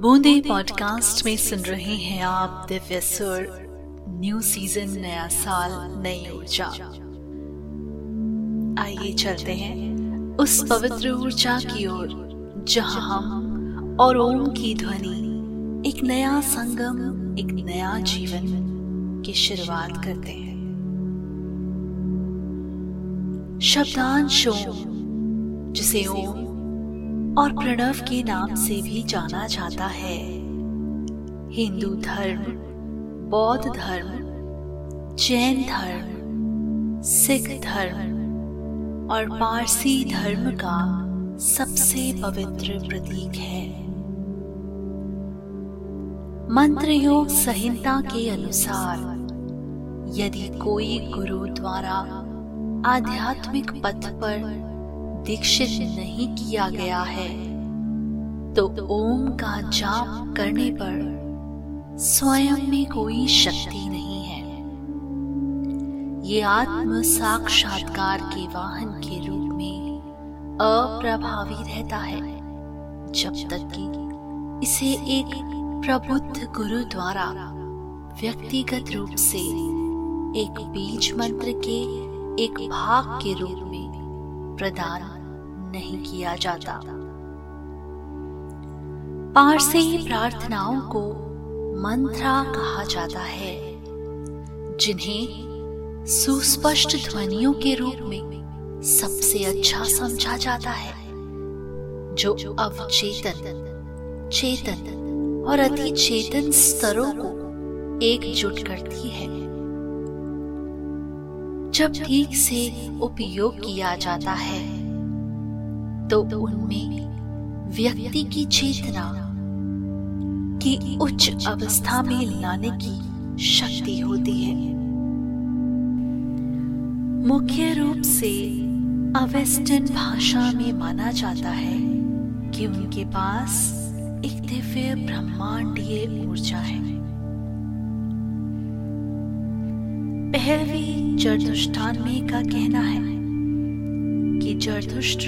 बूंदे पॉडकास्ट में सुन रहे हैं आप दिव्य सुर। न्यू सीज़न नया साल नई ऊर्जा। आइए चलते हैं उस पवित्र ऊर्जा की ओर जहाँ हम और ओम की ध्वनि एक नया संगम एक नया जीवन की शुरुआत करते हैं। शब्दांश ओम जिसे ओम और प्रणव के नाम से भी जाना जाता है। हिंदू धर्म, बौद्ध धर्म, जैन धर्म, सिख धर्म और पारसी धर्म का सबसे पवित्र प्रतीक है। मंत्र योग संहिता के अनुसार, यदि कोई गुरु द्वारा आध्यात्मिक पथ पर दीक्षित नहीं किया गया है। तो ओम का जाप करने पर स्वयं में कोई शक्ति नहीं है। ये आत्म साक्षात्कार के वाहन के रूप में अप्रभावी रहता है, जब तक कि इसे एक प्रबुद्ध गुरु द्वारा व्यक्तिगत रूप से एक बीज मंत्र के एक भाग के रूप में प्रदान नहीं किया जाता। पारसी प्रार्थनाओं को मंत्रा कहा जाता है, जिन्हें सुस्पष्ट ध्वनियों के रूप में सबसे अच्छा समझा जाता है, जो अवचेतन, चेतन और अति चेतन स्तरों को एकजुट करती है। जब ठीक से उपयोग किया जाता है तो उनमें व्यक्ति की चेतना की उच्च अवस्था में लाने की शक्ति होती है। मुख्य रूप से अवेस्टर्न भाषा में माना जाता है कि उनके पास एक दिव्य ब्रह्मांडीय ऊर्जा है। पहलवी जरदुष्टान में का कहना है कि जरदुष्ट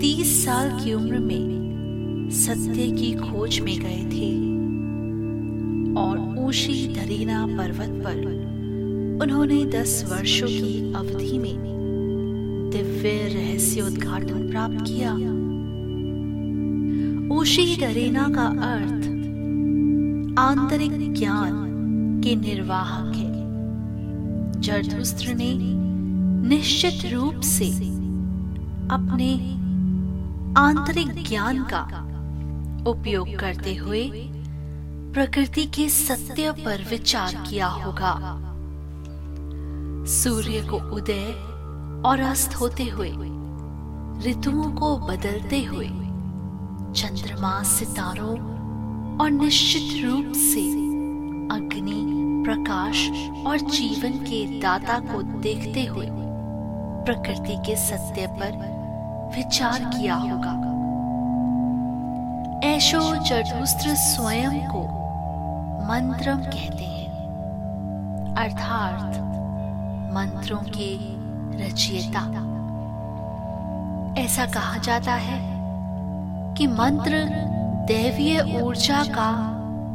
तीस साल की उम्र में सत्य की खोज में गए थे और ऊशी दरीना पर्वत पर उन्होंने दस वर्षों की अवधि में दिव्य रहस्योद्घाटन प्राप्त किया। ऊशी दरीना का अर्थ आंतरिक ज्ञान के निर्वाहक है। जरथुस्त्र ने निश्चित रूप से अपने आंतरिक ज्ञान का उपयोग करते हुए प्रकृति के सत्य पर विचार किया होगा। सूर्य को उदय और अस्त होते हुए, ऋतुओं को बदलते हुए, चंद्रमा सितारों और निश्चित रूप से अग्नि, प्रकाश और जीवन के दाता को देखते हुए प्रकृति के सत्य पर विचार किया होगा। ऐशो जटुस्त्र स्वयं को मंत्रम कहते हैं। अर्थात मंत्रों के रचयिता। ऐसा कहा जाता है कि मंत्र दैवीय ऊर्जा का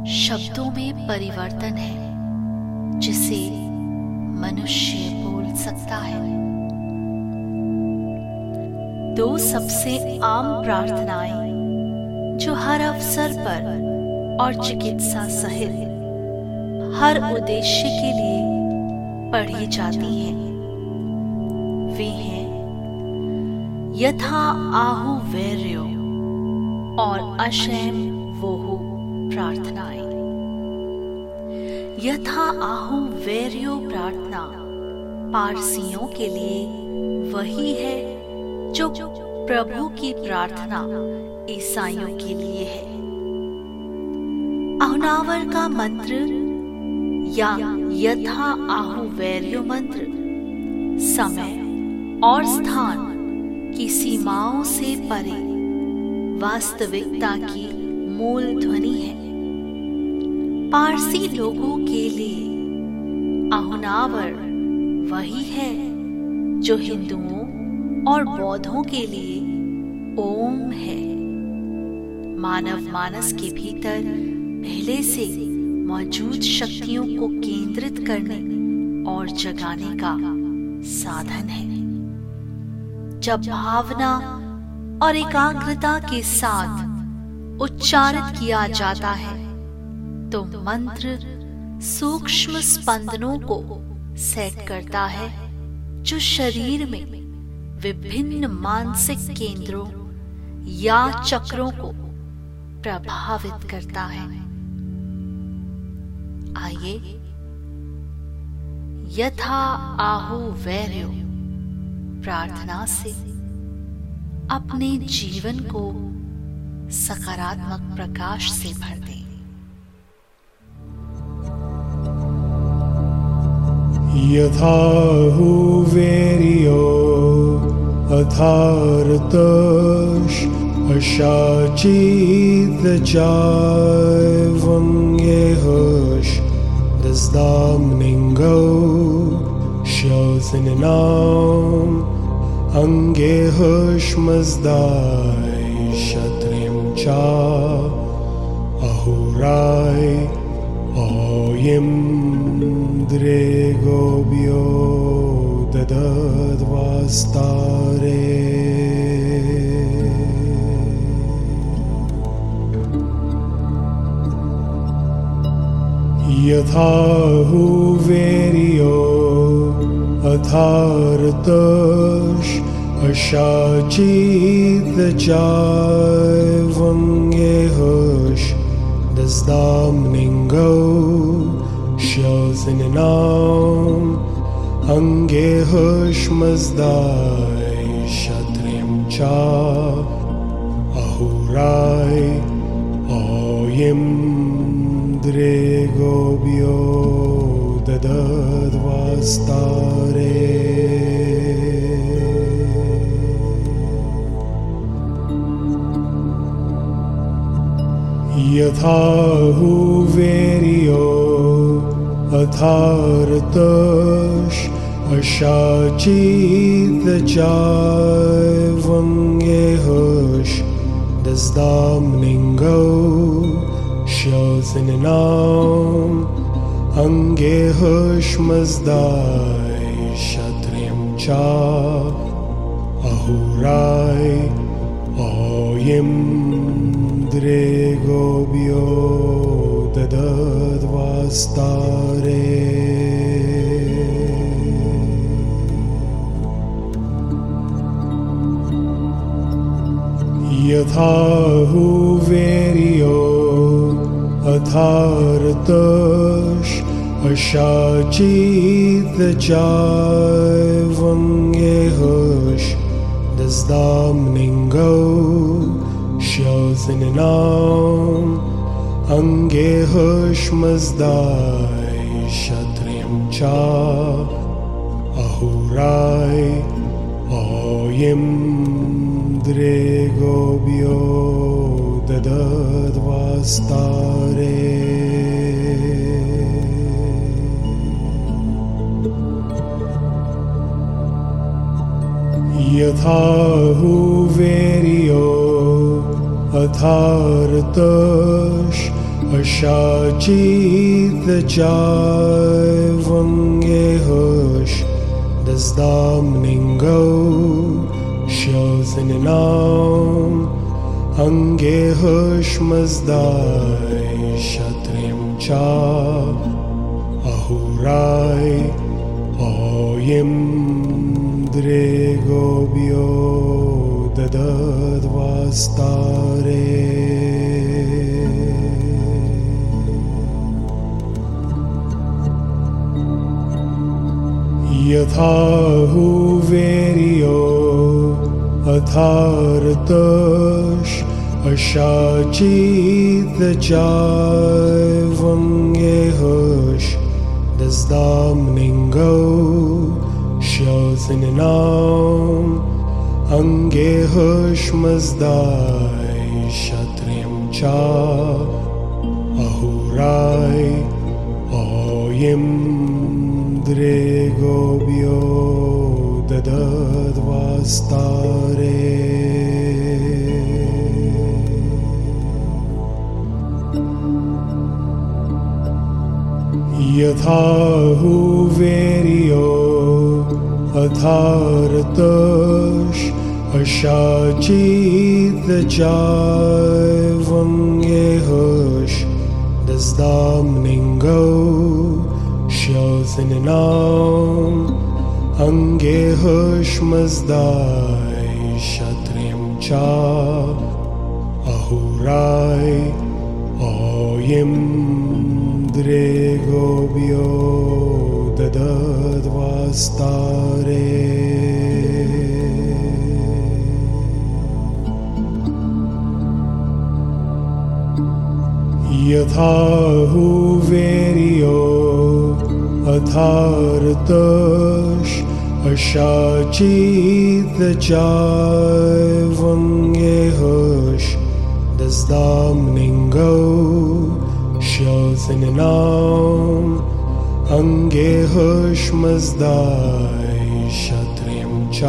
शब्दों में परिवर्तन है, जिसे मनुष्य बोल सकता है। दो सबसे आम प्रार्थनाएँ, जो हर अवसर पर और चिकित्सा सहित हर उद्देश्य के लिए पढ़ी जाती हैं। वे हैं, यथा आहु वैर्यो और अशैम वोहु प्रार्थनाएँ। यथा आहु वैर्यो प्रार्थना पारसियों के लिए वही है जो प्रभु की प्रार्थना ईसाइयों के लिए है। अहुनावर का मंत्र या यथा आहु वैर्य मंत्र, समय और स्थान की सीमाओं से परे वास्तविकता की मूल ध्वनि है। पारसी लोगों के लिए अहुनावर वही है जो हिंदुओं और बौद्धों के लिए ओम है। मानव मानस के भीतर पहले से मौजूद शक्तियों को केंद्रित करने और जगाने का साधन है। जब भावना और एकाग्रता के साथ उच्चारित किया जाता है तो मंत्र सूक्ष्म स्पंदनों को सेट करता है, जो शरीर में विभिन्न मानसिक केंद्रों या चक्रों को प्रभावित करता है। आइए, यथा आहु वैर्यो, प्रार्थना से अपने जीवन को सकारात्मक प्रकाश से भर दें। यथाहुवेर्यो अथार्तश अशाचिदचावङ्गेहश दस्दाम्निङ्गौ शोसनिनाम् अङ्गेहश्मस्दाय शत्रिं च अहुराय ओयिन्द्रे गोभ्यो तद्वास्तारे यथा हुवेर्यो अथार्तश अशाचीदच वङ्गे हश दस्ताम् अङ्गे ह स्मस्दाय क्षत्रिं च अहु राय ओं दृ गोभिो ददद्वास्तारे। यथा हुवेर्य अथार्त अशाचिदचावङ्गेहश दस्दाम्निङ्गौ शोसनिनाम् अङ्गेहश्मस्दाय शत्रिं च अहुराय ओयिन्द्रे गोभ्यो यथा हुवेर्य अथार्तश अशाचिद च वङ्गे हश दस्दाम् क्षत्रियं च अहोराय राय रुद्रे ो ददद्वास्तारे यथा हुवेर्यो अथार्तश अशाचीदचा वङ्गे हश निङ्गौ शोसन्नाम् अङ्गे हुष्मस्दाय क्षत्रिं च अहुराय ओं द्रे गोप्यो ददद्वास्तारे। यथा हुवेरियो अथार्तश अशाचिद चङ्गे हृश दस्ताम् निगौ क्षत्रियं च अहोराय राय द्रे गोभ्यो। ददद्वास्तारे। यथा हुवेर्यो अथार्तश अशाचिदचा वङ्गे हश दस्ताम् अङ्गे हष्मस्ताय क्षत्रिं च अहुराय ओं दृगोवियो ददद्वास्तारे। यथा हुवेर्यो अथार्तश अशाचितजावङ्गेहश दस्दाम्निङ्गौ श्योसिनाम् अङ्गेहश्मस्दाय क्षत्रियं च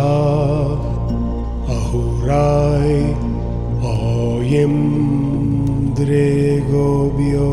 अहुराय ओयिन्द्रे गोभ्यो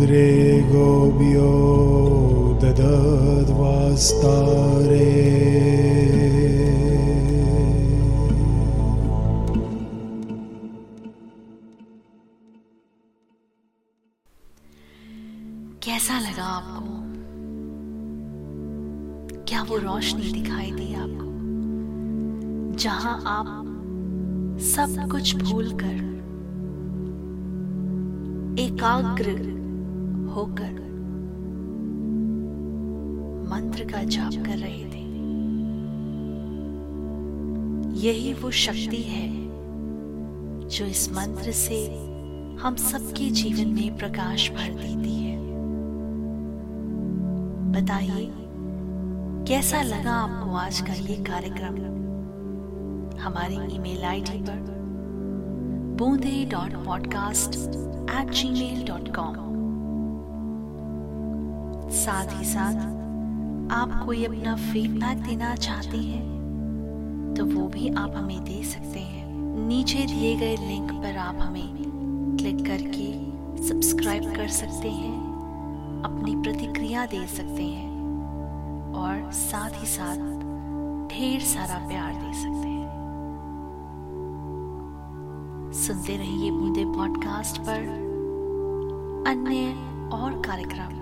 ओयिन्द्रे गोभ्यो ददद्वास्तारे। कैसा लगा आपको? क्या वो रोशनी दिखाई दी आपको? जहाँ आप सब कुछ भूलकर एकाग्र होकर मंत्र का जाप कर रहे थे। यही वो शक्ति है जो इस मंत्र से हम सबके जीवन में प्रकाश भर देती है। बताइए, कैसा लगा आपको आज का ये कार्यक्रम? हमारे ईमेल आईडी पर Boonde dot podcast at Gmail dot com साथ ही साथ आप कोई अपना फीडबैक देना चाहते हैं तो वो भी आप हमें दे सकते हैं। नीचे दिए गए लिंक पर आप हमें क्लिक करके सब्सक्राइब कर सकते हैं, अपनी प्रतिक्रिया दे सकते हैं, और साथ ही साथ ढेर सारा प्यार दे सकते हैं। सुनते रहिए बूंदे पॉडकास्ट पर अन्य और कार्यक्रम।